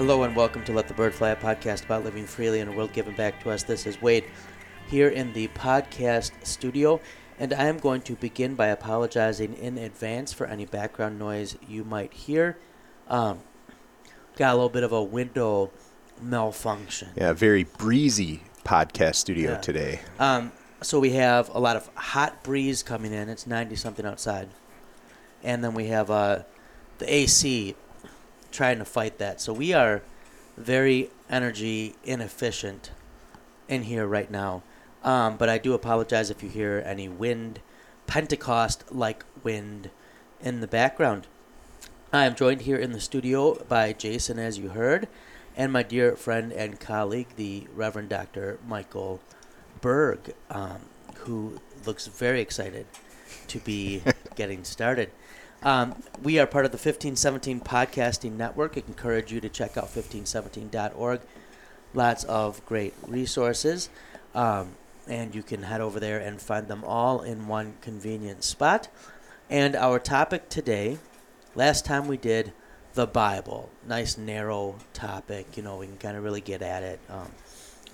Hello and welcome to Let the Bird Fly, a podcast about living freely in a world given back to us. This is Wade here in the podcast studio, and I am going to begin by apologizing in advance for any background noise you might hear. Um, got a little bit of a window malfunction. Yeah, very breezy podcast studio Yeah. today. Um, so we have a lot of hot breeze coming in. It's 90 something outside. And then we have uh, the AC trying to fight that. So we are very energy inefficient in here right now. Um, but I do apologize if you hear any wind, Pentecost like wind in the background. I am joined here in the studio by Jason, as you heard, and my dear friend and colleague, the Reverend Dr. Michael Berg, um, who looks very excited to be getting started. Um, we are part of the 1517 Podcasting Network. I encourage you to check out 1517.org. Lots of great resources. Um, and you can head over there and find them all in one convenient spot. And our topic today, last time we did the Bible. Nice narrow topic. You know, we can kind of really get at it um,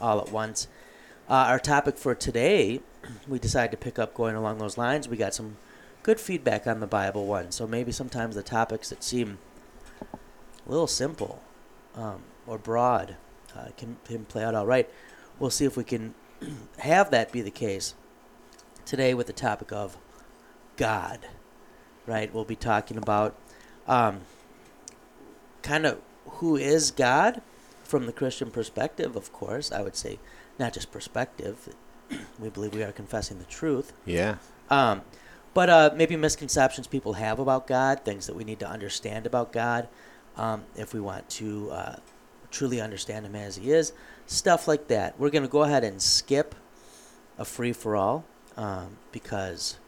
all at once. Uh, our topic for today, we decided to pick up going along those lines. We got some good feedback on the Bible one. So maybe sometimes the topics that seem a little simple um, or broad uh, can, can play out all right. We'll see if we can have that be the case today with the topic of God. Right? We'll be talking about um, kind of who is God from the Christian perspective, of course. I would say not just perspective. we believe we are confessing the truth. Yeah. Um, but uh, maybe misconceptions people have about God, things that we need to understand about God um, if we want to uh, truly understand Him as He is, stuff like that. We're going to go ahead and skip a free for all um, because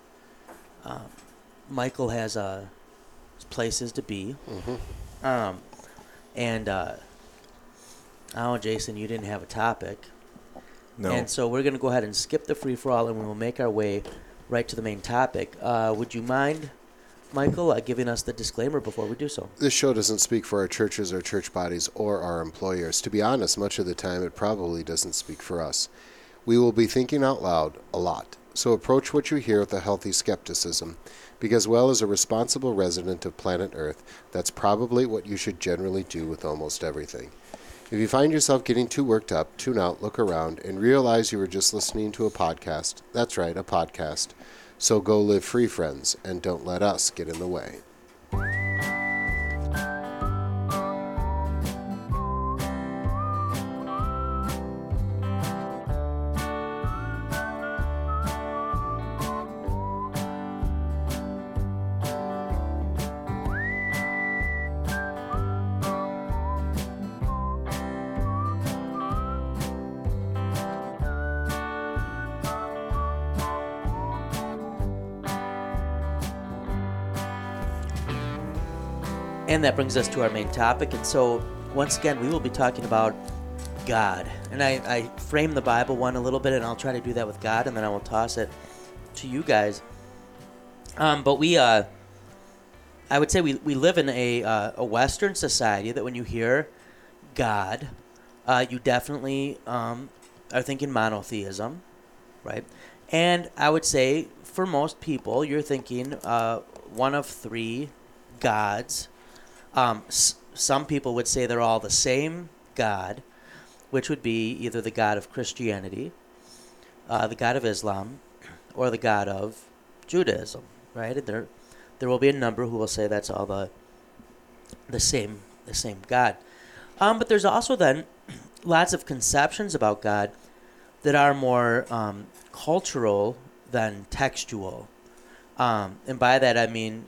um, Michael has uh, places to be. Um, and uh, oh, Jason, you didn't have a topic. No. And so we're going to go ahead and skip the free for all and we will make our way right to the main topic. Uh, would you mind, Michael, uh, giving us the disclaimer before we do so? This show doesn't speak for our churches or church bodies or our employers. To be honest, much of the time it probably doesn't speak for us. We will be thinking out loud a lot, so approach what you hear with a healthy skepticism, because, well, as a responsible resident of planet Earth, that's probably what you should generally do with almost everything. If you find yourself getting too worked up, tune out, look around, and realize you were just listening to a podcast. That's right, a podcast. So go live free, friends, and don't let us get in the way. And that brings us to our main topic. And so, once again, we will be talking about God. And I, I frame the Bible one a little bit, and I'll try to do that with God, and then I will toss it to you guys. Um, but we, uh, I would say we, we live in a, uh, a Western society that when you hear God, uh, you definitely um, are thinking monotheism, right? And I would say for most people, you're thinking uh, one of three gods. Um, s- some people would say they're all the same God, which would be either the God of Christianity, uh, the God of Islam, or the God of Judaism, right? And there, there will be a number who will say that's all the, the same, the same God. Um, but there's also then lots of conceptions about God that are more um, cultural than textual. Um, and by that I mean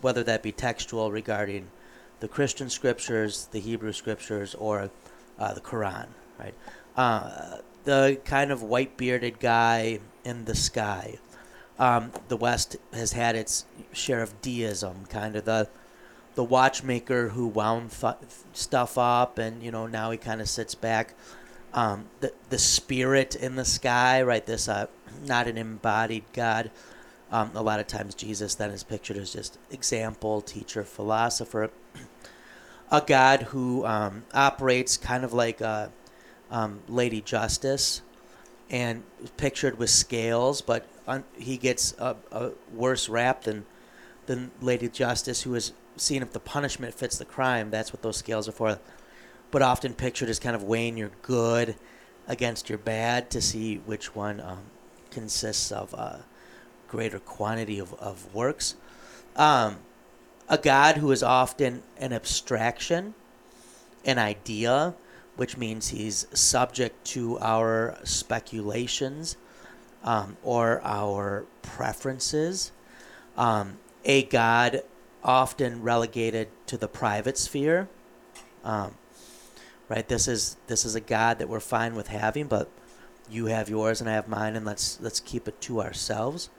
whether that be textual regarding the Christian scriptures, the Hebrew scriptures, or uh, the Quran, right? Uh, the kind of white bearded guy in the sky. Um, the West has had its share of deism, kind of the the watchmaker who wound th- stuff up, and you know now he kind of sits back. Um, the the spirit in the sky, right? This uh, not an embodied God. Um, a lot of times Jesus then is pictured as just example, teacher, philosopher. a God who um, operates kind of like a um, Lady Justice, and pictured with scales, but un- he gets a, a worse rap than than Lady Justice, who is seeing if the punishment fits the crime. That's what those scales are for. But often pictured as kind of weighing your good against your bad to see which one um, consists of a greater quantity of, of works. Um, a God who is often an abstraction, an idea, which means he's subject to our speculations um, or our preferences. Um, a God often relegated to the private sphere. Um, right. This is this is a God that we're fine with having, but you have yours and I have mine, and let's let's keep it to ourselves.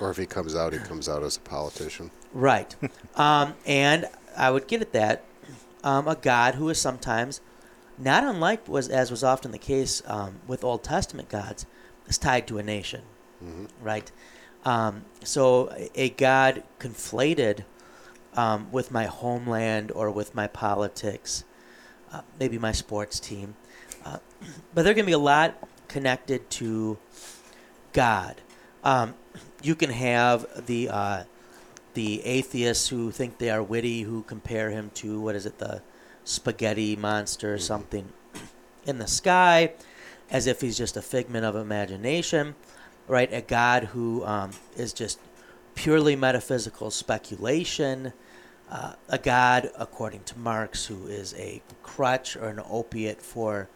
Or if he comes out, he comes out as a politician. Right. um, and I would get at that. Um, a God who is sometimes, not unlike was as was often the case um, with Old Testament gods, is tied to a nation. Right. Um, so a- a God conflated um, with my homeland or with my politics, uh, maybe my sports team. Uh, but there can be a lot connected to God. Um, you can have the uh, the atheists who think they are witty, who compare him to what is it, the spaghetti monster or something in the sky, as if he's just a figment of imagination, right? A God who um, is just purely metaphysical speculation. Uh, a God, according to Marx, who is a crutch or an opiate for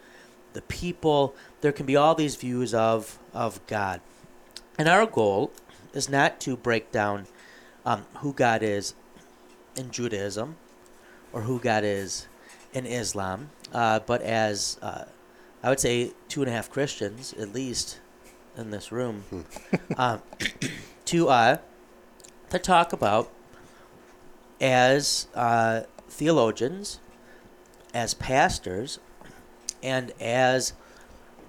the people. There can be all these views of of God, and our goal is not to break down um, who God is in Judaism or who God is in Islam, uh, but as uh, I would say, two and a half Christians at least in this room, um, to uh, to talk about as uh, theologians, as pastors, and as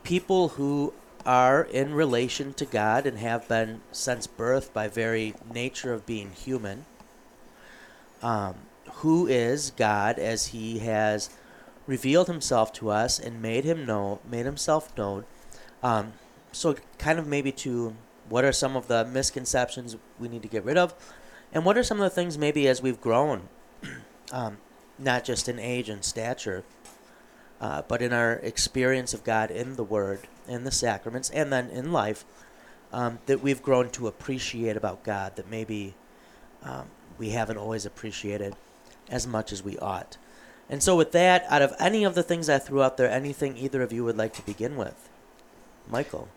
people who are in relation to God and have been since birth by very nature of being human. Um, who is God as He has revealed Himself to us and made Him know, made Himself known. Um, so, kind of maybe to what are some of the misconceptions we need to get rid of, and what are some of the things maybe as we've grown, um, not just in age and stature, uh, but in our experience of God in the Word, in the sacraments, and then in life, um, that we've grown to appreciate about God that maybe um, we haven't always appreciated as much as we ought. And so, with that, out of any of the things I threw out there, anything either of you would like to begin with? Michael.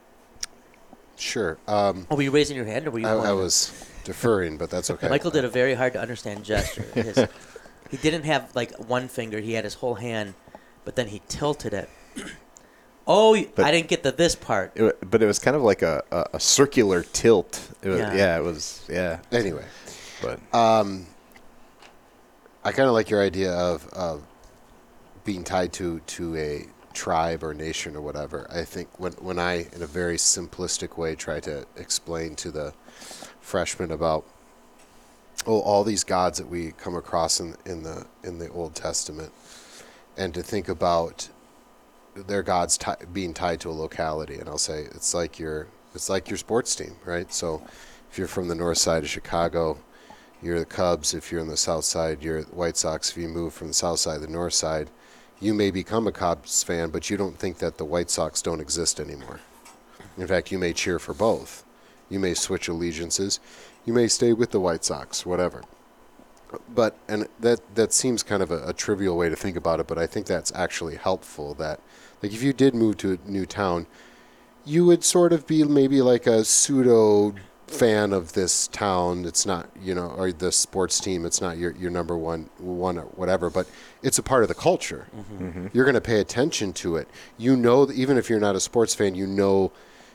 Sure. Um, Oh, were you raising your hand or were you I, I was deferring, but that's okay. Michael did a very hard to understand gesture. His, he didn't have like one finger, he had his whole hand, but then he tilted it. Oh, But- I didn't get the this part. It, but it was kind of like a, a, a circular tilt. It was, Yeah. yeah. it was. Yeah. Anyway, But um, I kind of like your idea of, of being tied to, to a tribe or nation or whatever. I think when, when I, in a very simplistic way, try to explain to the freshmen about oh all these gods that we come across in, in the in the Old Testament, and to think about their gods ti being tied to a locality, and I'll say it's like your it's like your sports team, right? So if you're from the north side of Chicago, you're the Cubs. If you're on the south side, you're the White Sox. If you move from the south side to the north side, you may become a Cubs fan, but you don't think that the White Sox don't exist anymore. In fact, you may cheer for both. You may switch allegiances. You may stay with the White Sox, whatever. But and that that seems kind of a, a trivial way to think about it, but I think that's actually helpful. That like if you did move to a new town, you would sort of be maybe like a pseudo fan of this town. It's not, you know, or the sports team. It's not your, your number one, one or whatever, but it's a part of the culture. Mm-hmm. Mm-hmm. You're going to pay attention to it. You know, even if you're not a sports fan, you know,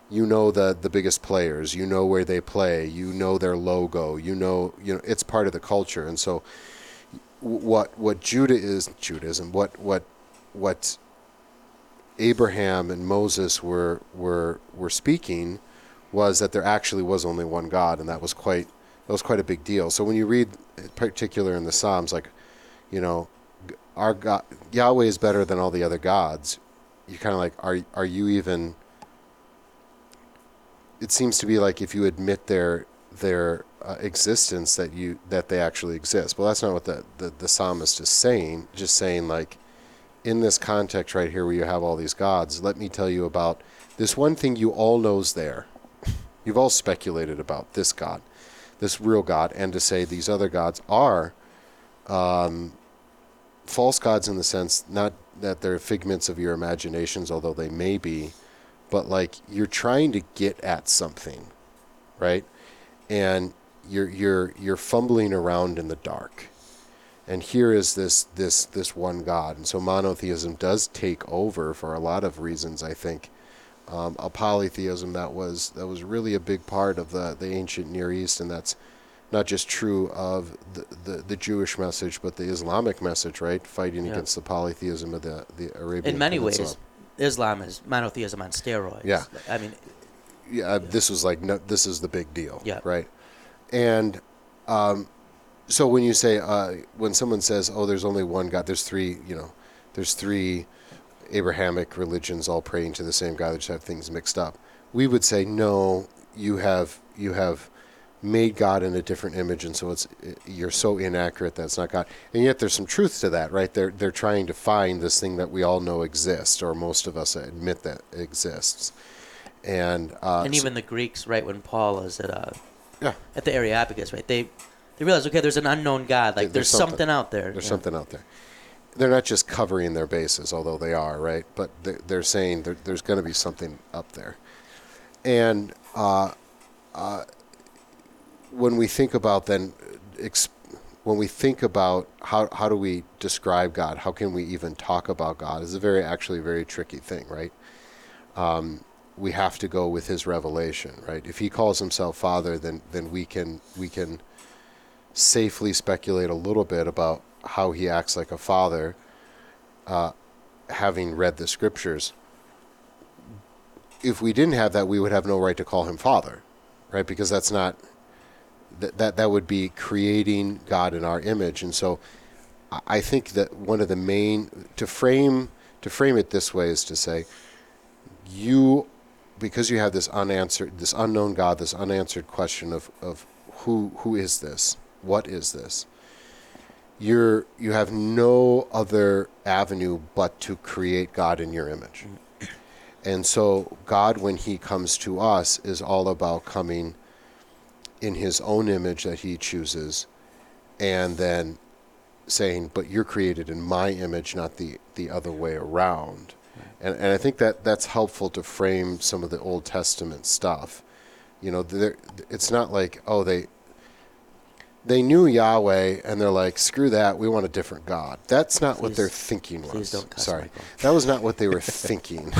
you know the the biggest players. You know where they play. You know their logo. You know, you know, it's part of the culture. And so, what what Judah is Judaism. What what what Abraham and Moses were were were speaking was that there actually was only one God, and that was quite that was quite a big deal. So when you read, particular in the Psalms, like you know, our God, Yahweh is better than all the other gods, you're kind of like, are are you even? It seems to be like if you admit their their uh, existence that you that they actually exist. Well, that's not what the, the the psalmist is saying. Just saying like, in this context right here, where you have all these gods, let me tell you about this one thing you all knows there. You've all speculated about this God, this real God, and to say these other gods are um, false gods in the sense not that they're figments of your imaginations, although they may be, but like you're trying to get at something, right? And you're you're you're fumbling around in the dark. And here is this this this one God, and so monotheism does take over for a lot of reasons. I think um, a polytheism that was that was really a big part of the the ancient Near East, and that's not just true of the, the, the Jewish message, but the Islamic message, right? Fighting Yeah. against the polytheism of the the Arabian. In many Peninsula. ways, Islam is monotheism on steroids. Yeah. I mean, yeah, this was like no, this is the big deal, Yeah. right? And um, so when you say uh, when someone says, "Oh, there's only one God," there's three, you know, there's three Abrahamic religions all praying to the same God. They just have things mixed up. We would say, no, you have you have made God in a different image, and so it's you're so inaccurate that it's not God. And yet there's some truth to that, right? They're they're trying to find this thing that we all know exists, or most of us admit that exists. And uh, and so- even the Greeks, right when Paul is at uh, yeah, at the Areopagus, right? They they realize, okay, there's an unknown God. Like There's there's, something. something. out there. There's Yeah. something out there. They're not just covering their bases, although they are, right? But they're, they're saying there, there's going to be something up there. And uh, uh, when we think about then, ex- when we think about how, how do we describe God, how can we even talk about God, is a very, actually, very tricky thing, right? Um, we have to go with his revelation, right? If he calls himself Father, then, then we can, we can safely speculate a little bit about how he acts like a father, uh, having read the scriptures. If we didn't have that, we would have no right to call him father, right? Because that's not that that that would be creating God in our image, and so I- think that one of the main to frame to frame it this way is to say you because you have this unanswered this unknown God, this unanswered question of, of who who is this? What is this? You're you have no other avenue but to create God in your image. And so God when he comes to us is all about coming in his own image that he chooses and then saying, But you're created in my image, not the, the other way around. And, and I think that that's helpful to frame some of the Old Testament stuff. You know, there- it's not like, oh, they they knew Yahweh and they're like, screw that, we want a different God. That's not what Please- their thinking was. don't cuss, Sorry. Michael. That was not what they were thinking.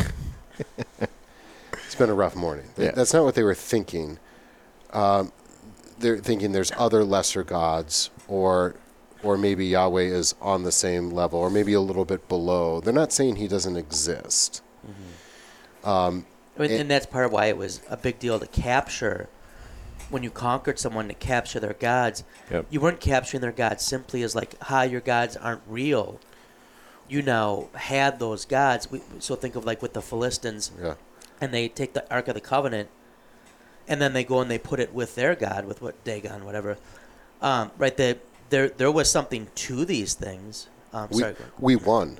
it's been a rough morning. Yeah. That's not what they were thinking. Um, they're thinking there's other lesser gods or or maybe Yahweh is on the same level or maybe a little bit below. They're not saying he doesn't exist. I mean, It- and that's part of why it was a big deal to capture. When you conquered someone to capture their gods, Yep. you weren't capturing their gods simply as like, "Hi, your gods aren't real." You now had those gods. We, so think of like with the Philistines, Yeah. and they take the Ark of the Covenant, and then they go and they put it with their god, with what Dagon, whatever. Um, right there, there, there was something to these things. Um, We, sorry, we won,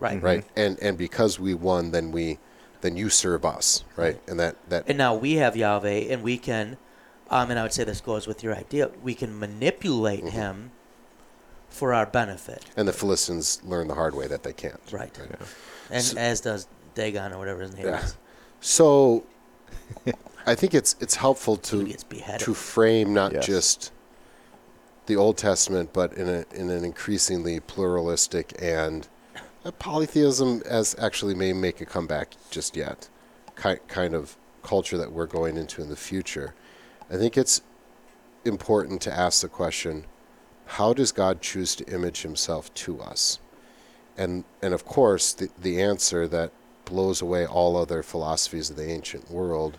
right, right? And and because we won, then we then you serve us, right? And that that And now we have Yahweh, and we can, um, and I would say this goes with your idea. We can manipulate Mm-hmm. him for our benefit, and the Philistines learn the hard way that they can't. right? And So- as does Dagon or whatever his name Yeah. is. So I think it's it's helpful to to frame not Yes. just the Old Testament, but in a in an increasingly pluralistic and polytheism as actually may make a comeback just yet, ki- kind of culture that we're going into in the future. I think it's important to ask the question: How does God choose to image Himself to us? And and of course, the the answer that blows away all other philosophies of the ancient world,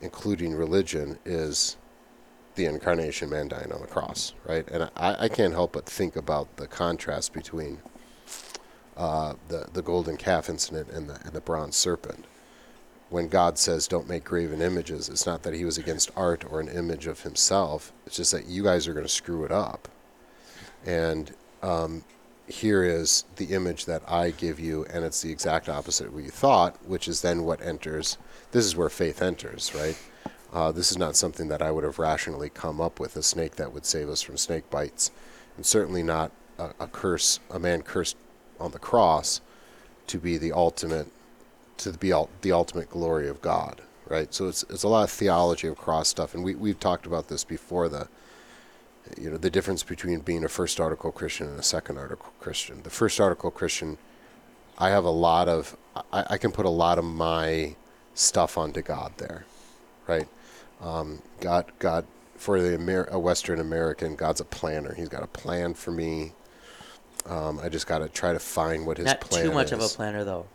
including religion, is the incarnation man dying on the cross, right? And I, I can't help but think about the contrast between uh, the the golden calf incident and the and the bronze serpent. When God says, "Don't make graven images," it's not that He was against art or an image of Himself. It's just that you guys are going to screw it up. And um, here is the image that I give you, and it's the exact opposite of what you thought, which is then what enters. This is where faith enters, right? Uh, this is not something that I would have rationally come up with a snake that would save us from snake bites, and certainly not a, a curse, a man cursed on the cross, to be the ultimate, to be the ultimate glory of God, right? So it's it's a lot of theology of cross stuff, and we we've talked about this before. The you know the difference between being a first article Christian and a second article Christian. The first article Christian, I have a lot of I, I can put a lot of my stuff onto God there, right? Um, God, God, for the Amer- a Western American, God's a planner. He's got a plan for me. Um, I just got to try to find what his Not plan is. Not too much of a planner though.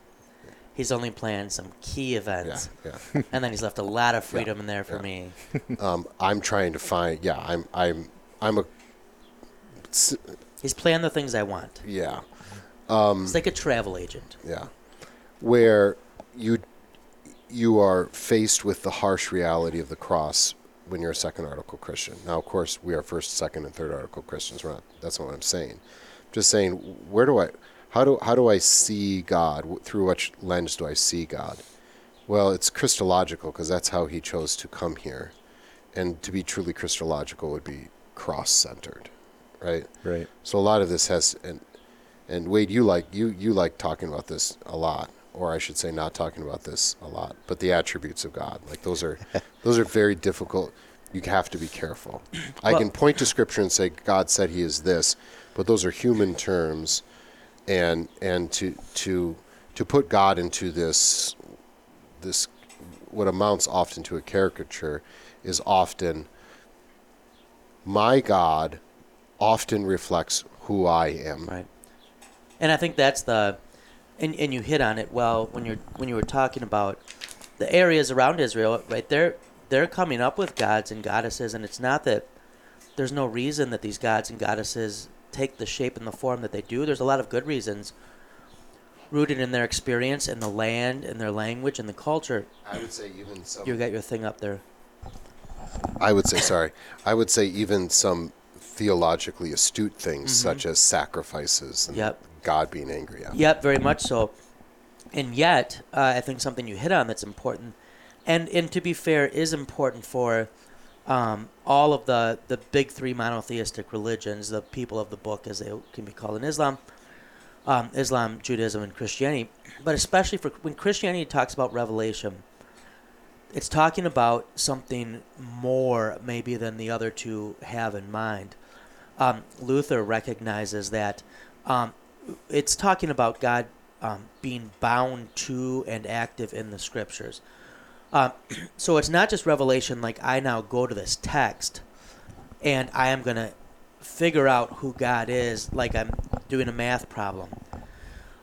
He's only planned some key events, yeah. and then he's left a lot of freedom in there for yeah. me. um, I'm trying to find. Yeah, I'm. I'm. I'm a. He's planned the things I want. Yeah. It's like a travel agent. Yeah. Where you you are faced with the harsh reality of the cross when you're a second article Christian. Now, of course, we are first, second, and third article Christians. We're not, that's not what I'm saying. I'm just saying, where do I, how do how do I see God? Through which lens do I see God? Well, it's Christological because that's how He chose to come here, and to be truly Christological would be cross-centered, right? Right. So a lot of this has and and Wade, you like you you like talking about this a lot, or I should say, not talking about this a lot. But the attributes of God, like those are those are very difficult. You have to be careful. I can point to Scripture and say God said He is this, but those are human terms, and and to to to put God into this this what amounts often to a caricature is often my God often reflects who I am. Right. And I think that's the and, and you hit on it well when you're when you were talking about the areas around Israel, right? They're they're coming up with gods and goddesses and it's not that there's no reason that these gods and goddesses take the shape and the form that they do. There's a lot of good reasons rooted in their experience and the land and their language and the culture. I would say even some. You got your thing up there. I would say sorry. I would say even some theologically astute things such as sacrifices and Mm-hmm. Yep. God being angry. Yeah. Yep, very much so. And yet, uh, I think something you hit on that's important, and and to be fair, is important for um, all of the the big three monotheistic religions, the people of the book, as they can be called in Islam, um, Islam, Judaism, and Christianity. But especially for when Christianity talks about revelation, it's talking about something more maybe than the other two have in mind. Um, Luther recognizes that um, it's talking about God um, being bound to and active in the scriptures. Um, so it's not just revelation like I now go to this text and I am to figure out who God is like I'm doing a math problem.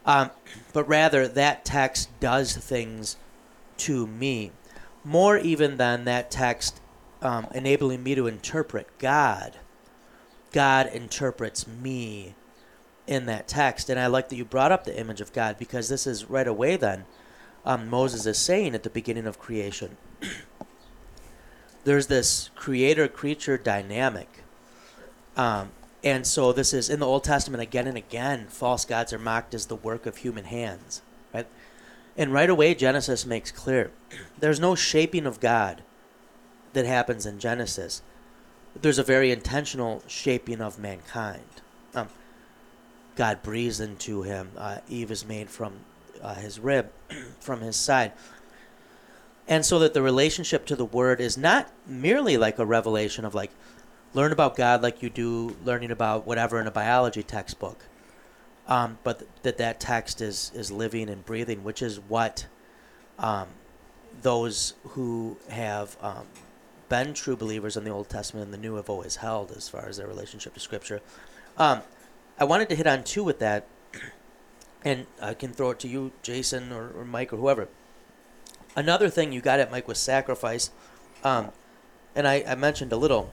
Um, but rather, that text does things to me. More even than that text um, enabling me to interpret God. God interprets me in that text. And I like that you brought up the image of God because this is right away then um, Moses is saying at the beginning of creation. There's this creator creature dynamic. Um, and so this is in the Old Testament again and again, false gods are mocked as the work of human hands. Right? And right away Genesis makes clear there's no shaping of God that happens in Genesis. There's a very intentional shaping of mankind. Um, God breathes into him. Uh, Eve is made from uh, his rib, from his side. And so that the relationship to the Word is not merely like a revelation of like, learn about God like you do learning about whatever in a biology textbook. Um, but th- that that text is, is living and breathing, which is what um, those who have um, been true believers in the Old Testament and the New have always held as far as their relationship to Scripture. Um, I wanted to hit on two with that, and I can throw it to you, Jason, or, or Mike, or whoever. Another thing you got at Mike was sacrifice, um, and I, I mentioned a little.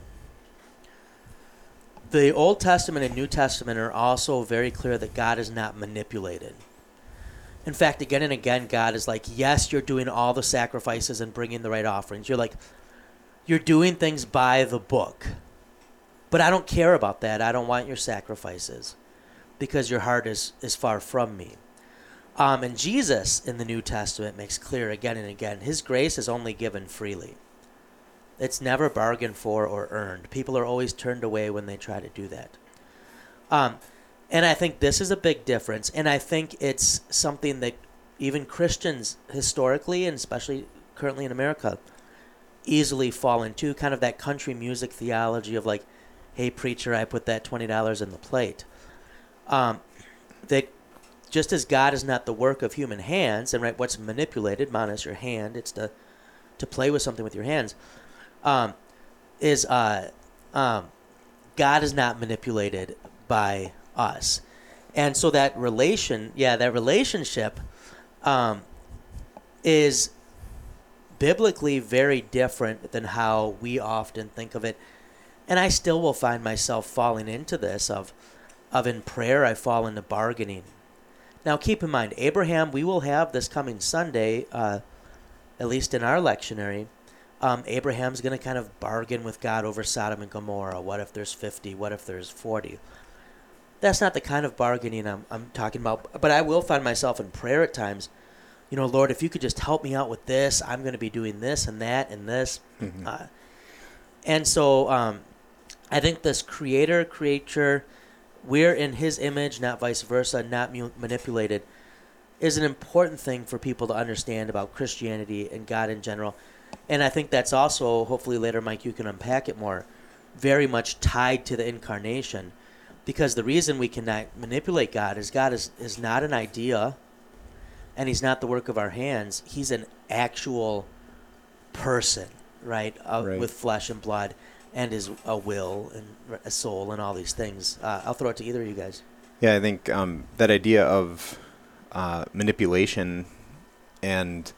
the Old Testament and New Testament are also very clear that God is not manipulated. In fact, again and again, God is like, yes, you're doing all the sacrifices and bringing the right offerings. You're like, you're doing things by the book. But I don't care about that. I don't want your sacrifices because your heart is, is far from me. Um, and Jesus in the New Testament makes clear again and again his grace is only given freely. It's never bargained for or earned. People are always turned away when they try to do that. Um, and I think this is a big difference. And I think it's something that even Christians historically, and especially currently in America, easily fall into kind of that country music theology of like, hey, preacher, I put that $20 in the plate. Um, that just as God is not the work of human hands, and right, what's manipulated, manus your hand, it's to, to play with something with your hands, um, is uh, um, God is not manipulated by us. And so that relation, yeah, that relationship um, is biblically very different than how we often think of it. And I still will find myself falling into this of of in prayer I fall into bargaining. Now keep in mind, Abraham, we will have this coming Sunday, uh, at least in our lectionary, um, Abraham's going to kind of bargain with God over Sodom and Gomorrah. What if there's 50? What if there's 40? That's not the kind of bargaining I'm, I'm talking about. But I will find myself in prayer at times. You know, Lord, if you could just help me out with this, I'm going to be doing this and that and this. Mm-hmm. Uh, and so um, I think this creator, creature, we're in his image, not vice versa, not mu- manipulated, is an important thing for people to understand about Christianity and God in general. And I think that's also, hopefully later, Mike, you can unpack it more, very much tied to the incarnation. Because the reason we cannot manipulate God is God is, is not an idea and he's not the work of our hands. He's an actual person, right? Uh, Right. With flesh and blood and is a will and a soul and all these things. Uh, I'll throw it to either of you guys. Yeah, I think um, that idea of uh, manipulation and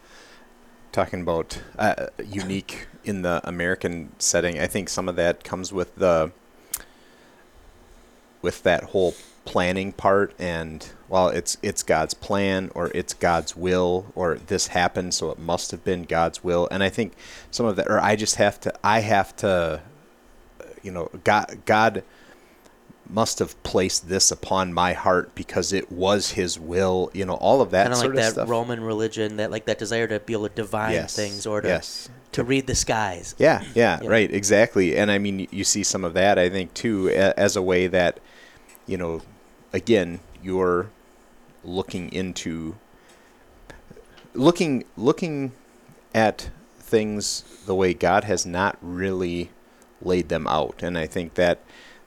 talking about uh, unique in the American setting, I think some of that comes with the with that whole planning part and well it's it's God's plan or it's God's will or this happened so it must have been God's will and I think some of that or I just have to I have to you know God God must have placed this upon my heart because it was his will you know all of that Kind of like of that stuff Roman religion, that like that desire to be able to divine Yes. things or to, yes to read the skies. yeah, yeah, Yeah. right, exactly. And I mean, you see some of that, I think, too, as a way that, you know, again, you're looking into looking looking at things the way God has not really laid them out, and I think that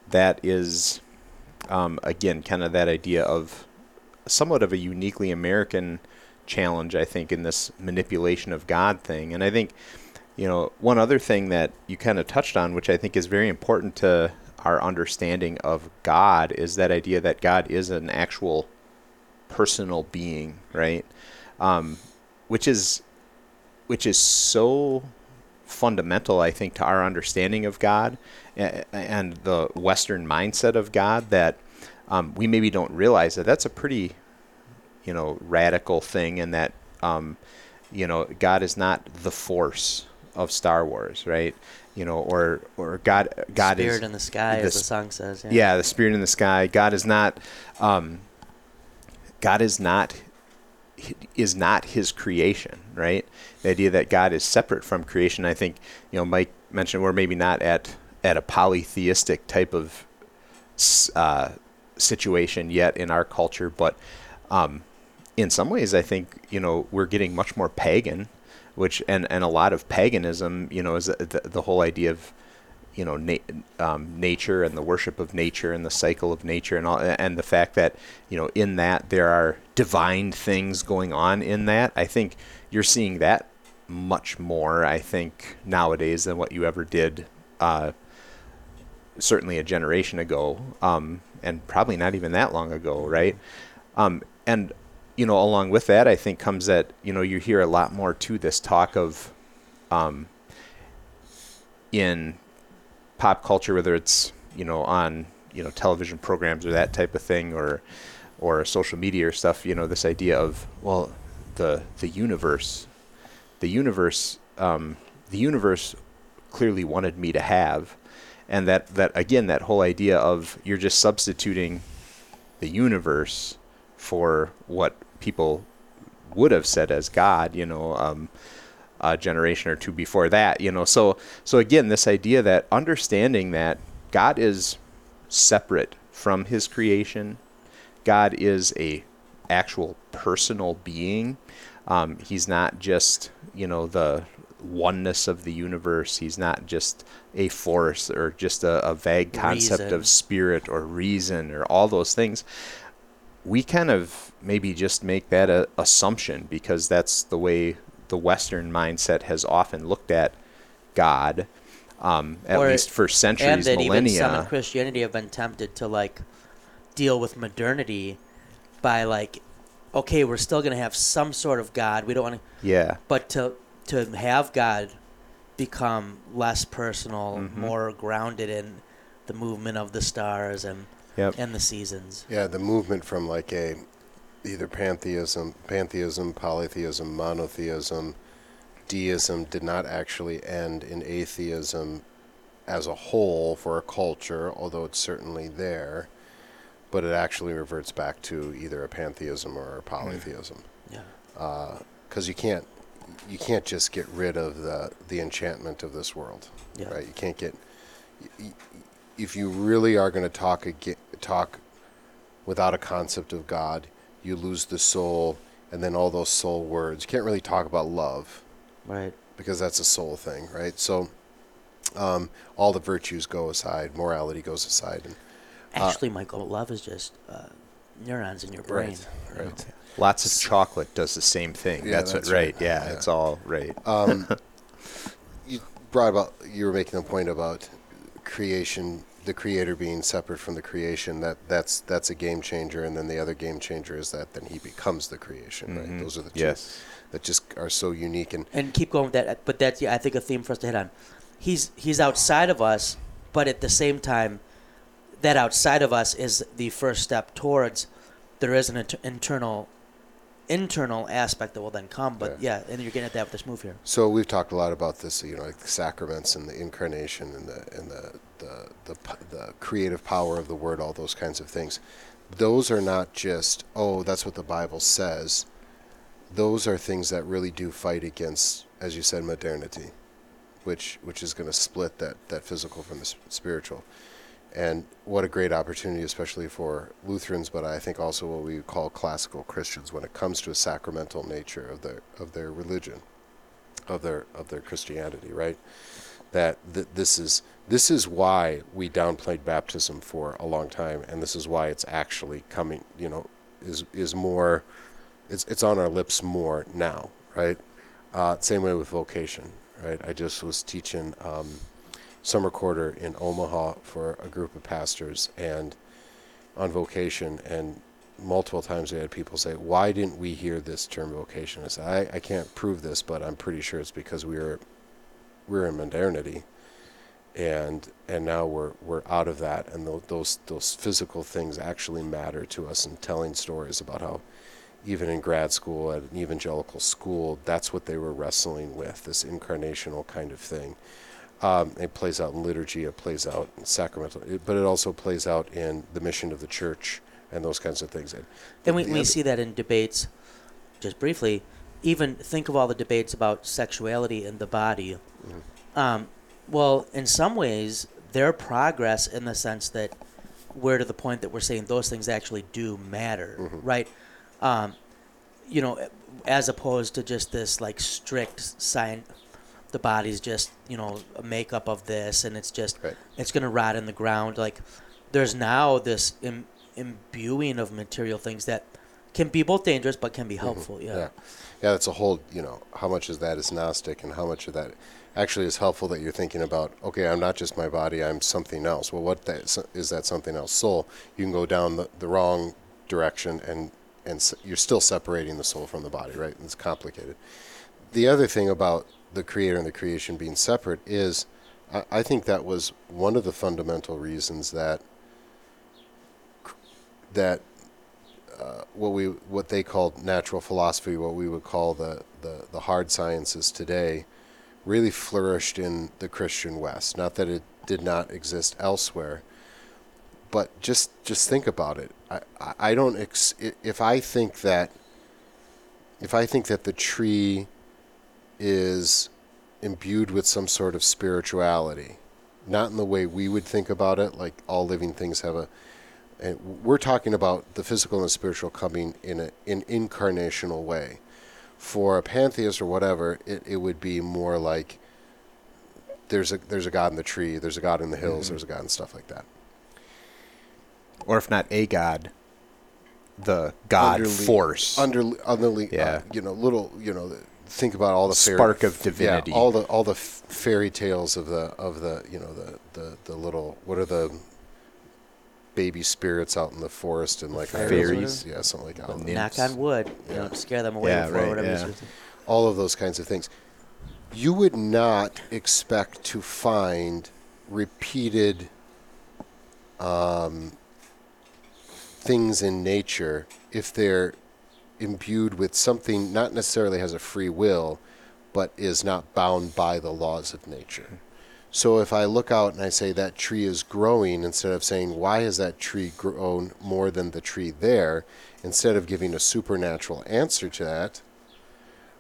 that is, um, again, kind of that idea of somewhat of a uniquely American challenge, I think, in this manipulation of God thing, and I think you know, one other thing that you kind of touched on, which I think is very important to our understanding of God, is that idea that God is an actual personal being, right? Um, which is which is so fundamental, I think, to our understanding of God and the Western mindset of God that um, we maybe don't realize that that's a pretty, you know, radical thing, and that um, you know God is not the force of Star Wars, right? You know, or or God God Spirit is in the sky, the as the song says. Yeah. yeah, the spirit in the sky. God is not, um, God is not, is not His creation, right? The idea that God is separate from creation. I think you know Mike mentioned we're maybe not at at a polytheistic type of uh, situation yet in our culture, but um, in some ways, I think you know we're getting much more pagan, which and and a lot of paganism, you know, is the, the, whole idea of you know na- um, nature and the worship of nature and the cycle of nature and all and the fact that you know in that there are divine things going on in that i think you're seeing that much more i think nowadays than what you ever did uh, certainly a generation ago um, and probably not even that long ago right um, and you know along with that i think comes that you know you hear a lot more to this talk of um, in pop culture, whether it's you know, on you know television programs or that type of thing, or or social media or stuff. You know, this idea of well, the the universe, the universe, um, the universe clearly wanted me to have, and that that again that whole idea of you're just substituting the universe for what people would have said as God, you know, um, a generation or two before that, you know. So so again, this idea that understanding that God is separate from His creation, God is a actual personal being. Um, he's not just you know the oneness of the universe. He's not just a force or just a, a vague concept Reason. of spirit or reason or all those things. We kind of maybe just make that a assumption because that's the way the Western mindset has often looked at God, um, at Or- least for and centuries, that even some in. Christianity have been tempted to like deal with modernity by like, okay, we're still gonna have some sort of God. We don't want to, Yeah, but to to have God become less personal, Mhm. more grounded in the movement of the stars and yep, and the seasons. Yeah, the movement from like a either pantheism, pantheism, polytheism, monotheism, deism did not actually end in atheism as a whole for a culture, although it's certainly there. But it actually reverts back to either a pantheism or a polytheism, Yeah. because you can't you can't just get rid of the the enchantment of this world. Yeah. right? You can't get y- if you really are going to talk ag- talk without a concept of God, you lose the soul, and then all those soul words. You can't really talk about love Right. because that's a soul thing, right? So um, all the virtues go aside, morality goes aside, and Actually, Michael, love is just uh, neurons in your brain. right, you know? right. lots of chocolate does the same thing. Yeah, that's, that's what, right. right. Yeah, Yeah. it's all right. Um, you brought about you were making the point about creation, the creator being separate from the creation. That that's that's a game changer, and then the other game changer is that then he becomes the creation. Right? Mhm. Those are the two Yes. that just are so unique and and keep going with that. But that's yeah, I think a theme for us to hit on. He's he's outside of us, but at the same time, that outside of us is the first step towards. There is an inter- internal, internal aspect that will then come. But yeah. and you're getting at that with this move here. So we've talked a lot about this, you know, like the sacraments and the incarnation and the and the the the, the creative power of the word, all those kinds of things. Those are not just oh, that's what the Bible says. Those are things that really do fight against, as you said, modernity, which which is going to split that that physical from the spiritual. And what a great opportunity, especially for Lutherans, but I think also what we call classical Christians, when it comes to a sacramental nature of their of their religion of their of their Christianity, right? That th- this is this is why we downplayed baptism for a long time, and this is why it's actually coming. You know, is is more, it's it's on our lips more now, right? Uh, same way with vocation, right? I just was teaching um, summer quarter in Omaha for a group of pastors, and on vocation, and multiple times we had people say, "Why didn't we hear this term vocation?" I said, "I, I can't prove this, but I'm pretty sure it's because we were we're in modernity, and and now we're we're out of that, and tho- those those physical things actually matter to us. And telling stories about how even in grad school at an evangelical school, that's what they were wrestling with this incarnational kind of thing. Um, it plays out in liturgy, it plays out in sacramental, it, but it also plays out in the mission of the church and those kinds of things. And And we, we see that in debates, just briefly. Even think of all the debates about sexuality and the body. Um, well, in some ways, their progress in the sense that we're to the point that we're saying those things actually do matter, Mhm. right? Um, you know, as opposed to just this like strict sign. The body's just you know a makeup of this, and it's just Right. it's gonna rot in the ground. Like there's now this Im- imbuing of material things that can be both dangerous but can be mm-hmm. helpful. Yeah. yeah, yeah, that's a whole. You know, how much of that is Gnostic, and how much of that actually is helpful that you're thinking about. Okay, I'm not just my body; I'm something else. Well, what that, is that something else? Soul. You can go down the, the wrong direction, and and you're still separating the soul from the body, right? It's complicated. The other thing about the creator and the creation being separate is I, I think that was one of the fundamental reasons that that uh, what we what they called natural philosophy, what we would call the, the, the hard sciences today, really flourished in the Christian West. Not that it did not exist elsewhere, but just just think about it. I, I, don't ex- if I think that if I think that the tree is imbued with some sort of spirituality, not in the way we would think about it, like all living things have a. And we're talking about the physical and the spiritual coming in a, an incarnational way. For a pantheist or whatever, it, it would be more like there's a there's a God in the tree, there's a God in the hills, there's a God and stuff like that. or if not a god, the god Underly- force. Under underly, Yeah. uh, you know, little, you know, the- think about all the fairy, Spark of yeah, divinity. all the all the fairy tales of the of the you know the the the little what are the baby spirits out in the forest and like Fairies. yeah, something like that. The Knock nymphs. on wood. You Yeah. know, scare them away Yeah, right, whatever. yeah. you say. all of those kinds of things. You would not expect to find repeated um, things in nature if they're imbued with something not necessarily has a free will, but is not bound by the laws of nature. So if I look out and I say that tree is growing, instead of saying why has that tree grown more than the tree there, instead of giving a supernatural answer to that,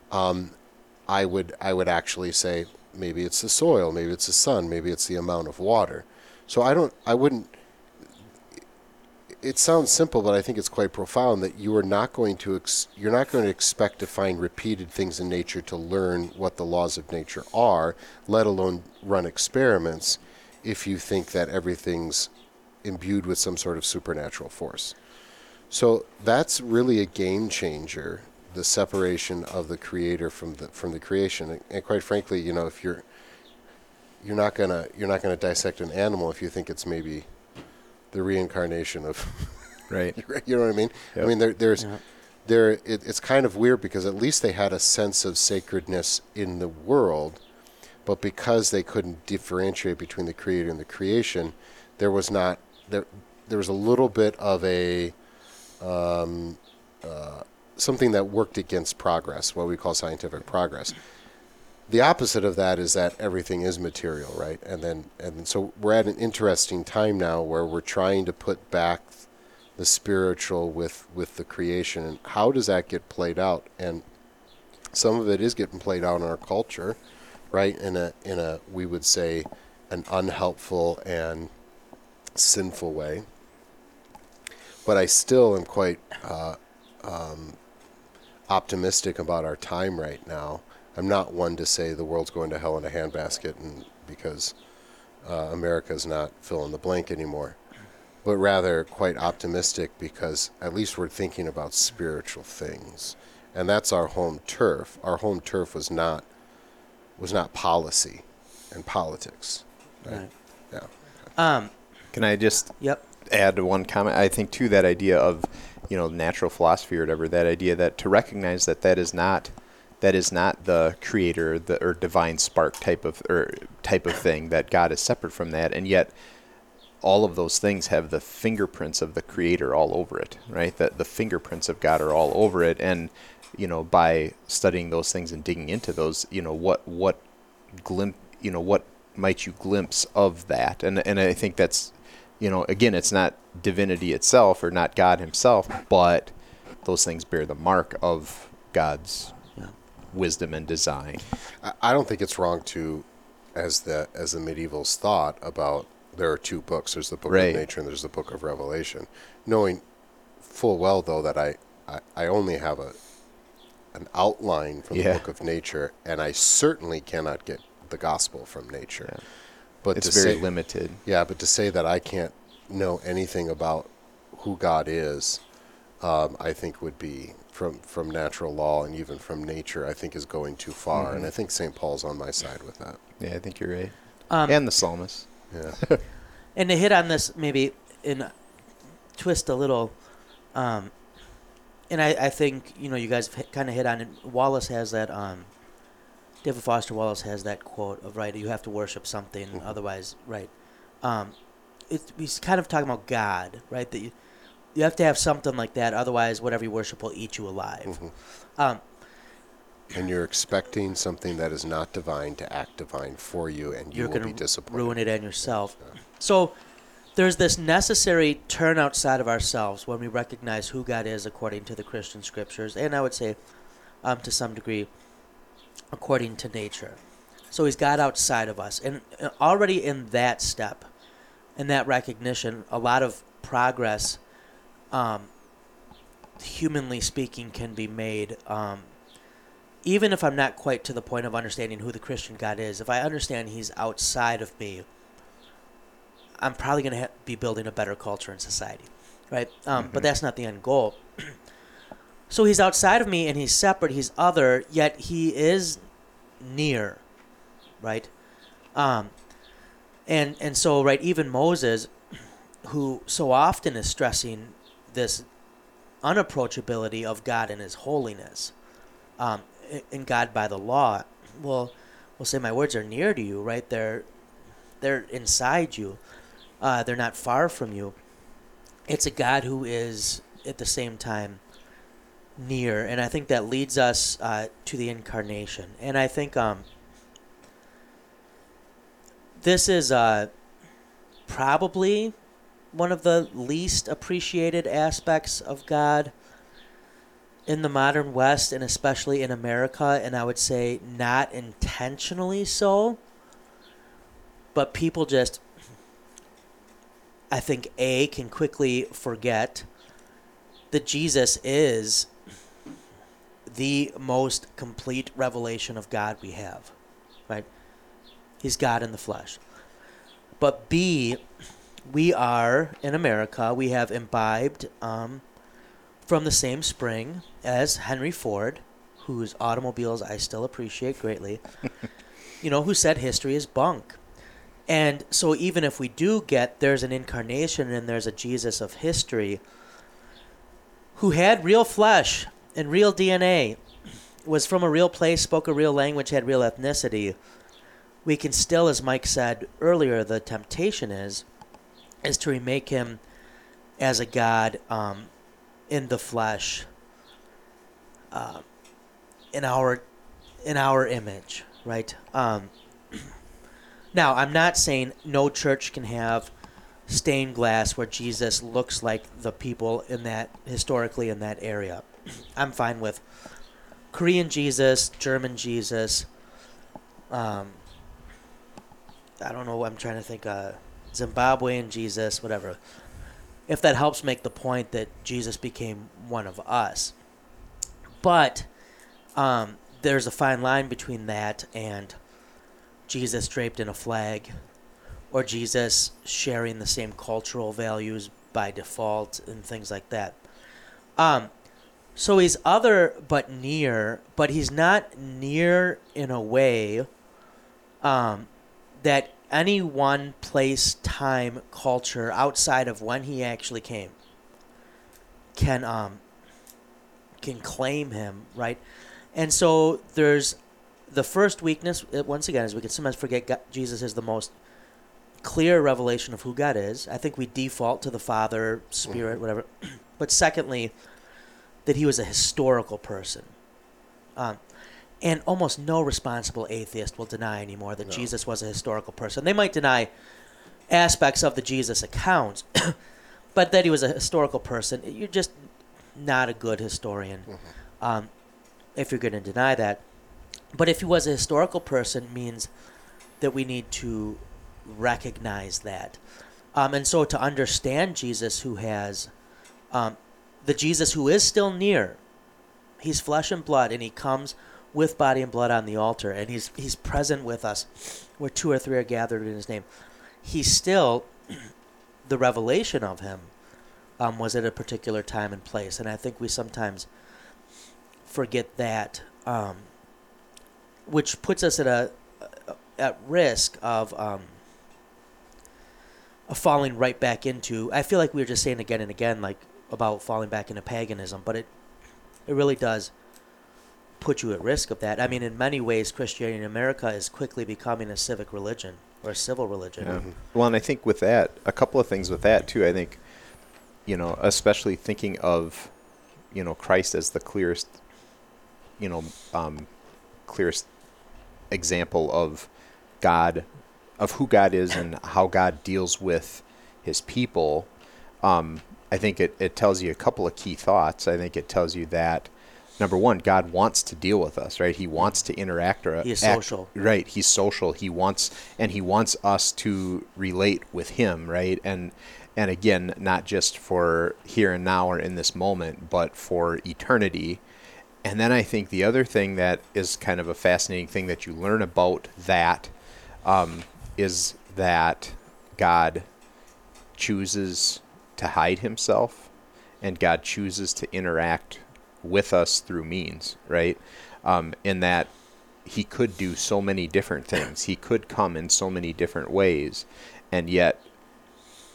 um, I would I would actually say maybe it's the soil, maybe it's the sun, maybe it's the amount of water. So I don't I wouldn't it sounds simple, but I think it's quite profound that you are not going to ex- you're not going to expect to find repeated things in nature to learn what the laws of nature are, let alone run experiments, if you think that everything's imbued with some sort of supernatural force. So that's really a game changer, the separation of the creator from the from the creation. And, and quite frankly, you know, if you're you're not gonna you're not gonna dissect an animal if you think it's maybe the reincarnation of right. you know what I mean? I mean there there's Yeah. there it, it's kind of weird because at least they had a sense of sacredness in the world, but because they couldn't differentiate between the creator and the creation, there was not there there was a little bit of a um, uh, something that worked against progress, what we call scientific progress. The opposite of that is that everything is material, right? And then and so we're at an interesting time now where we're trying to put back the spiritual with with the creation and how does that get played out and some of it is getting played out in our culture right in a in a we would say an unhelpful and sinful way but I still am quite uh, um, optimistic about our time right now. I'm not one to say the world's going to hell in a handbasket, and because uh, America's not fill in the blank anymore, but rather quite optimistic because at least we're thinking about spiritual things, and that's our home turf. Our home turf was not was not policy and politics. Right. Yeah. Um. Can I just Yep. add one comment? I think to that idea of, you know, natural philosophy or whatever. That idea that to recognize that that is not, that is not the creator, the or divine spark type of or type of thing. That God is separate from that, and yet all of those things have the fingerprints of the creator all over it, right? That the fingerprints of God are all over it, and you know, by studying those things and digging into those, you know, what what glimp, you know, what might you glimpse of that? And and I think that's, you know, again, it's not divinity itself or not God Himself, but those things bear the mark of God's. Wisdom and design. I- don't think it's wrong to, as the as the medievals thought about. There are two books. There's the book Right. of nature and there's the book of Revelation. Knowing full well though that I I, I only have a an outline from Yeah. the book of nature, and I certainly cannot get the gospel from nature. Yeah. But It's very say, limited. Yeah, but to say that I can't know anything about who God is, um, I think would be from from natural law and even from nature. I think is going too far, Mm-hmm. and I think St. Paul's on my side with that. Yeah, I think you're right. Um, and the psalmist. Yeah, and to hit on this maybe in twist a little um, and I, I think you know you guys kind of hit on it wallace has that um, David Foster Wallace has that quote of right, you have to worship something, Mhm. otherwise, right. Um, it, he's kind of talking about God, right? That you, you have to have something like that, otherwise, whatever you worship will eat you alive. Mhm. Um, And you're expecting something that is not divine to act divine for you, and you you're will be disappointed. ruin it and yourself. So there's this necessary turn outside of ourselves when we recognize who God is according to the Christian scriptures, and I would say, um, to some degree, according to nature. So He's God outside of us, and uh, already in that step, in that recognition, a lot of progress, um, humanly speaking, can be made. Um, even if I'm not quite to the point of understanding who the Christian God is, if I understand He's outside of me, I'm probably going to ha- be building a better culture and society, right? Um, But Mhm. that's not the end goal. so He's outside of me and He's separate, He's other, yet He is near, right? Um, and and so right, even Moses, who so often is stressing this unapproachability of God and His holiness, um, in God by the law, well, we'll say my words are near to you, right? They're they're inside you. Uh, they're not far from you. It's a God who is at the same time near, and I think that leads us uh, to the incarnation. And I think um, this is uh, probably one of the least appreciated aspects of God in the modern West and especially in America, and I would say not intentionally so, but people just, I think, A, can quickly forget that Jesus is the most complete revelation of God we have, right? He's God in the flesh. But B, we are in America, we have imbibed um, from the same spring as Henry Ford, whose automobiles I still appreciate greatly, you know, who said history is bunk. And so even if we do get there's an incarnation and there's a Jesus of history who had real flesh and real DNA, was from a real place, spoke a real language, had real ethnicity, we can still, as Mike said earlier, the temptation is is to remake him as a god um, in the flesh, uh, in our in our image, right? Um, now, I'm not saying no church can have stained glass where Jesus looks like the people in that historically in that area. I'm fine with Korean Jesus, German Jesus. Um, I don't know. I'm trying to think. Uh, Zimbabwean Jesus, whatever. If that helps make the point that Jesus became one of us, but um, there's a fine line between that and Jesus draped in a flag, or Jesus sharing the same cultural values by default and things like that. Um, so he's other but near, but he's not near in a way um, that any one place, time, culture outside of when he actually came can um can claim him, right? And so there's the first weakness. uh, Once again, is we can sometimes forget God, Jesus is the most clear revelation of who God is. I think we default to the Father, Spirit, whatever. But secondly, that he was a historical person. Um, and almost no responsible atheist will deny anymore that No. Jesus was a historical person. They might deny aspects of the Jesus accounts, but that he was a historical person, you're just not a good historian um, if you're going to deny that. But if he was a historical person, means that we need to recognize that. Um, and so to understand Jesus, who has um, the Jesus who is still near, he's flesh and blood, and he comes with body and blood on the altar, and he's he's present with us, where two or three are gathered in his name. He's still the revelation of him um, was at a particular time and place, and I think we sometimes forget that, um, which puts us at a at risk of um, falling right back into. I feel like we were just saying again and again, like about falling back into paganism, but it it really does put you at risk of that. I mean, in many ways, Christianity in America is quickly becoming a civic religion or a civil religion. Yeah. Well, and I think with that, a couple of things with that too. I think, you know, especially thinking of, you know, Christ as the clearest, you know, um, clearest example of God, of who God is and how God deals with His people. Um, I think it, it tells you a couple of key thoughts. I think it tells you that number one, God wants to deal with us, right? He wants to interact or He is act- social. right? He's social. He wants and he wants us to relate with him, right? And and again, not just for here and now or in this moment, but for eternity. And then I think the other thing that is kind of a fascinating thing that you learn about that um, is that God chooses to hide himself and God chooses to interact with us through means, right? Um, in that he could do so many different things. He could come in so many different ways. And yet,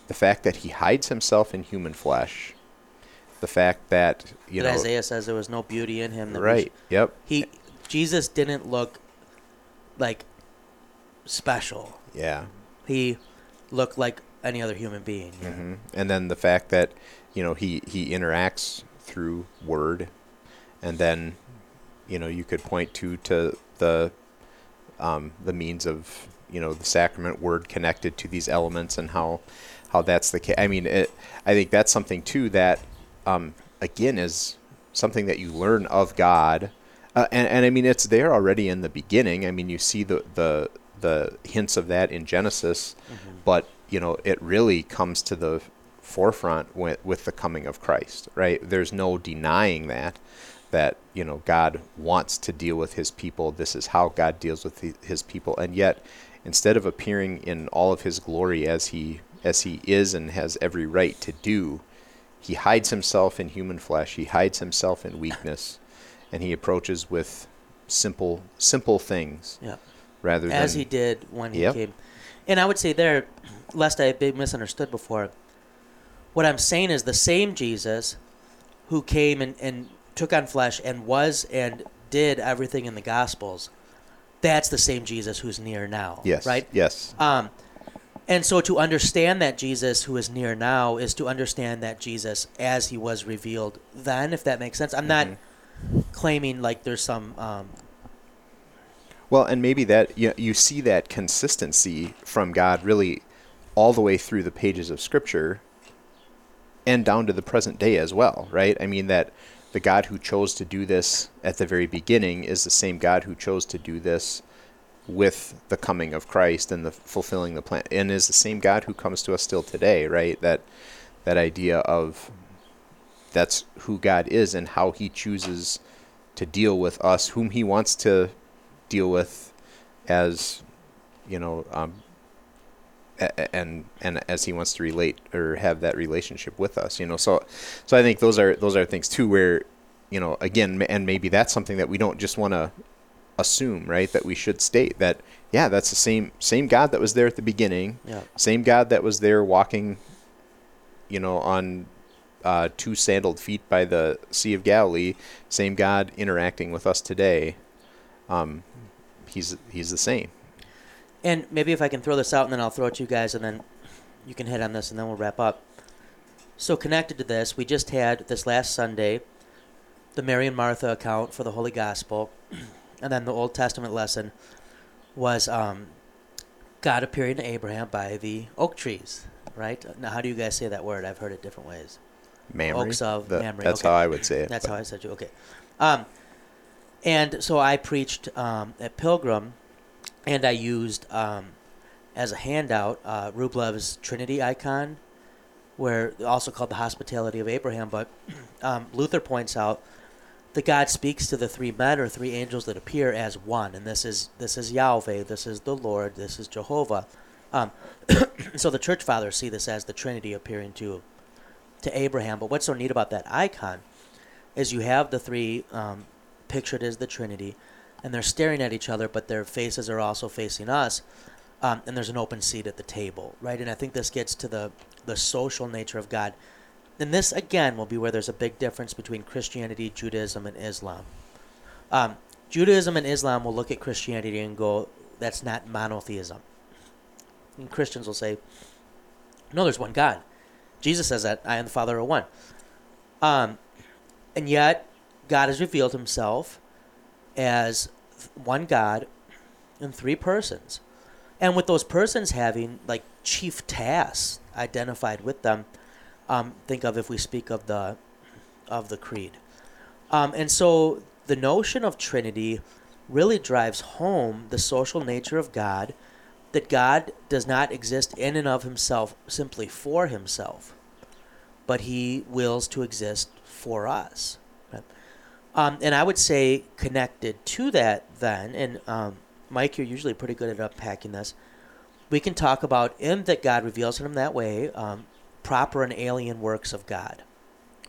the fact that he hides himself in human flesh, the fact that, you know but know. Isaiah says there was no beauty in him. Right. Yep. He, Jesus didn't look like special. Yeah. He looked like any other human being. you know? hmm And then the fact that you know he he interacts through word, and then you know you could point to to the um, the means of you know the sacrament word connected to these elements and how how that's the case. I mean, it, I think that's something too that um, again is something that you learn of God. Uh, and, and I mean, it's there already in the beginning. I mean, you see the, the, the hints of that in Genesis, but, you know, it really comes to the forefront with, with the coming of Christ, right? There's no denying that, that, you know, God wants to deal with his people. This is how God deals with his people. And yet, instead of appearing in all of his glory as he, as he is and has every right to do, he hides himself in human flesh. He hides himself in weakness, and he approaches with simple, simple things Yeah. rather than As than he did when he Yep. came. And I would say there, lest I be misunderstood before, what I'm saying is the same Jesus who came and, and took on flesh and was and did everything in the Gospels, that's the same Jesus who's near now. yes, Right? Yes, Um, and so to understand that Jesus who is near now is to understand that Jesus as he was revealed then, if that makes sense. I'm not Mm-hmm. claiming like there's some um, Well, and maybe that you, you see that consistency from God really all the way through the pages of Scripture and down to the present day as well, right? I mean, that the God who chose to do this at the very beginning is the same God who chose to do this with the coming of Christ and the fulfilling the plan, and is the same God who comes to us still today, right? That that idea of that's who God is and how He chooses to deal with us, whom He wants to deal with as you know um, and and as he wants to relate or have that relationship with us you know? So so i think those are those are things too where you know again and maybe that's something that we don't just want to assume right? That we should state that yeah that's the same same god that was there at the beginning yeah. same god that was there walking you know on uh, two sandaled feet by the sea of galilee same god interacting with us today um, he's he's the same And maybe if I can throw this out and then I'll throw it to you guys and then you can hit on this and then we'll wrap up. So connected to this, we just had this last Sunday the Mary and Martha account for the Holy Gospel, and then the Old Testament lesson was um, God appearing to Abraham by the oak trees. Right now, how do you guys say that word? I've heard it different ways. Mamre. Oaks of The- Mamre, That's okay. how I would say it. That's but- how I said you. Okay. Um, and so I preached um, at Pilgrim, and I used um, as a handout uh, Rublev's Trinity icon, where also called the Hospitality of Abraham. But um, Luther points out that God speaks to the three men or three angels that appear as one, and this is this is Yahweh, this is the Lord, this is Jehovah. Um, so the church fathers see this as the Trinity appearing to to Abraham. But what's so neat about that icon is you have the three um, pictured as the Trinity, and they're staring at each other, but their faces are also facing us. Um, and there's an open seat at the table, right? And I think this gets to the the social nature of God. And this again will be where there's a big difference between Christianity, Judaism, and Islam. Um, Judaism and Islam will look at Christianity and go, "That's not monotheism." And Christians will say, "No, there's one God." Jesus says that I and the Father are one. Um, and yet, God has revealed Himself as one God in three persons, and with those persons having like chief tasks identified with them. Um, think of if we speak of the of the creed, um, and so the notion of Trinity really drives home the social nature of God, that God does not exist in and of Himself simply for Himself, but He wills to exist for us. Um, and I would say connected to that, then, and um, Mike, you're usually pretty good at unpacking this. We can talk about in that God reveals to Him that way, um, proper and alien works of God,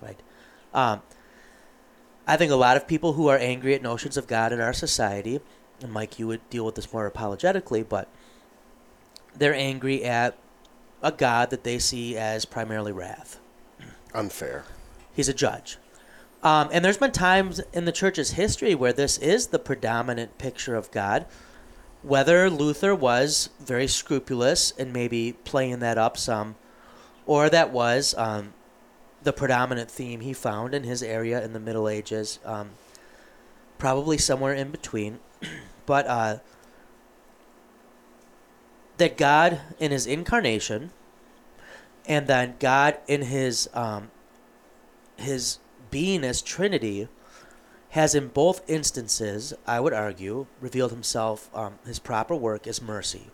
right? Um, I think a lot of people who are angry at notions of God in our society, and Mike, you would deal with this more apologetically, but they're angry at a God that they see as primarily wrath. Unfair. He's a judge. Um, and there's been times in the church's history where this is the predominant picture of God. Whether Luther was very scrupulous and maybe playing that up some, or that was um, the predominant theme he found in his area in the Middle Ages, um, probably somewhere in between. but uh, that God in his incarnation, and then God in his um, his being as Trinity has in both instances, I would argue, revealed himself um, his proper work is mercy.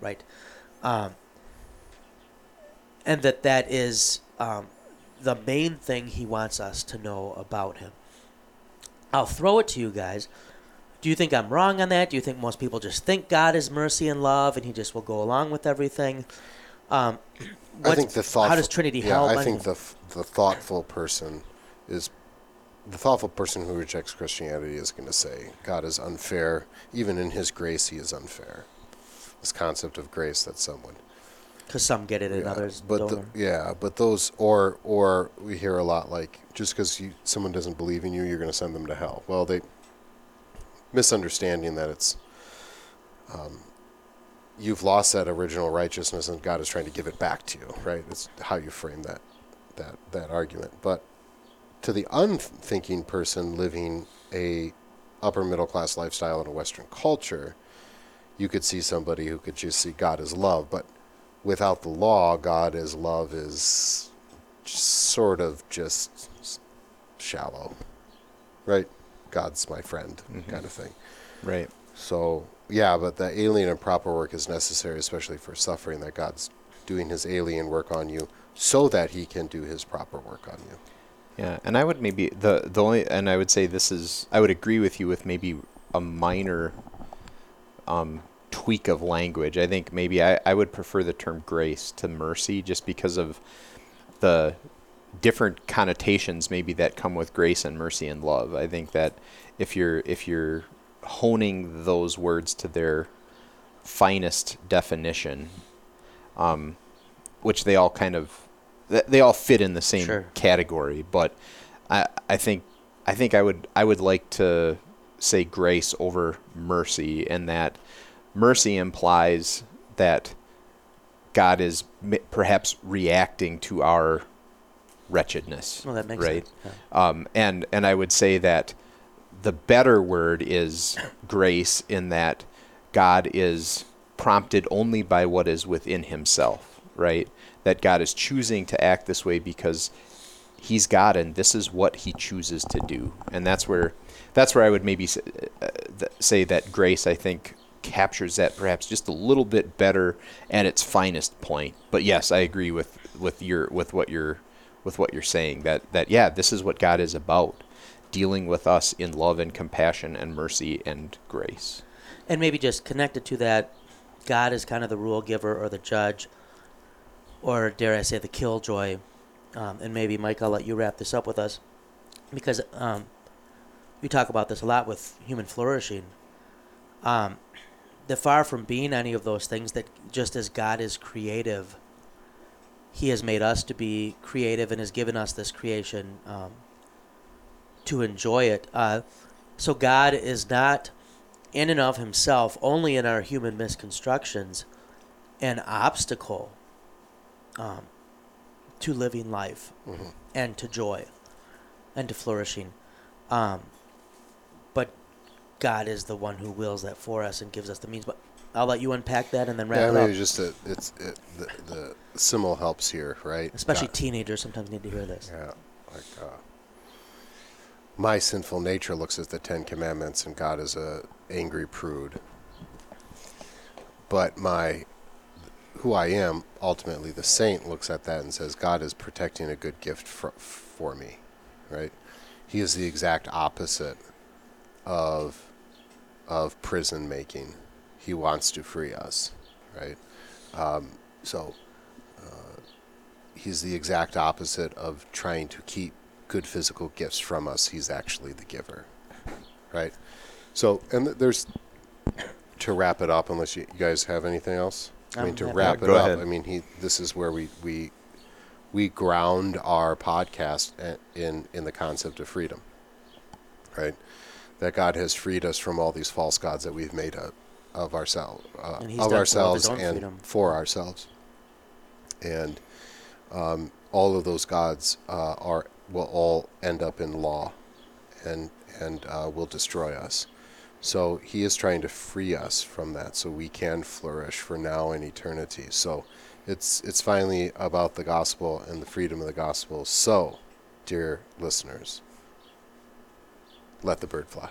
Right, um, and that that is um, the main thing he wants us to know about him. I'll throw it to you guys. Do you think I'm wrong on that? Do you think most people just think God is mercy and love, and He just will go along with everything? I think the thoughtful. How does Trinity yeah, help? I mean, think the f- the thoughtful person is the thoughtful person who rejects Christianity is going to say God is unfair. Even in His grace, He is unfair. This concept of grace that someone. because some get it and yeah, others but don't. the, yeah, but those or or we hear a lot like just because someone doesn't believe in you, you're going to send them to hell. Well, they misunderstanding that it's um, you've lost that original righteousness and God is trying to give it back to you, right? It's how you frame that that that argument. But to the unthinking person living a upper middle class lifestyle in a Western culture, you could see somebody who could just see God as love, but without the law, God as love is sort of just shallow, right? God's my friend, mm-hmm. kind of thing. Right. So yeah, but the alien and proper work is necessary, especially for suffering. That God's doing His alien work on you, so that He can do His proper work on you. Yeah, and I would maybe the the only and I would say this is I would agree with you with maybe a minor um, tweak of language. I think maybe I, I would prefer the term grace to mercy just because of the different connotations maybe that come with grace and mercy and love. I think that if you're if you're honing those words to their finest definition, um, which they all kind of they all fit in the same Sure. category, but I I think I think I would I would like to say grace over mercy, and that mercy implies that God is perhaps reacting to our wretchedness. well, that makes right? sense. Yeah. Um, and and I would say that the better word is grace in that God is prompted only by what is within Himself, right? That God is choosing to act this way because He's God and this is what He chooses to do, and that's where that's where I would maybe say, uh, th- say that grace I think captures that perhaps just a little bit better at its finest point. But yes, I agree with with your with what you're with what you're saying that that yeah, this is what God is about, dealing with us in love and compassion and mercy and grace. And maybe just connected to that, God is kind of the rule giver or the judge, or dare I say, the killjoy. Um, and maybe, Mike, I'll let you wrap this up with us, because um, we talk about this a lot with human flourishing. Um, the far from being any of those things that just as God is creative, He has made us to be creative and has given us this creation um, to enjoy it. Uh, So God is not in and of himself, only in our human misconstructions, an obstacle um, to living life and to joy and to flourishing. Um, but God is the one who wills that for us and gives us the means. But I'll let you unpack that and then wrap Yeah, it maybe up. just a, it's it, the the symbol helps here, right? Especially God- teenagers sometimes need to hear this. Yeah, like uh, my sinful nature looks at the Ten Commandments, and God is a angry prude. But my, who I am, ultimately the saint looks at that and says, God is protecting a good gift for, for me, right? He is the exact opposite of of prison making. He wants to free us, right? Um, so he's the exact opposite of trying to keep good physical gifts from us. He's actually the giver, right? So, and th- there's to wrap it up. Unless you, you guys have anything else, I mean I'm to wrap it up. ahead. I mean, he. This is where we we we ground our podcast in in the concept of freedom, right? That God has freed us from all these false gods that we've made up of ourselves, uh, of done for ourselves, and freedom. for ourselves, and um, all of those gods uh, are will all end up in law, and and uh, will destroy us. So he is trying to free us from that, so we can flourish for now and eternity. So it's it's finally about the gospel and the freedom of the gospel. So, dear listeners, let the bird fly.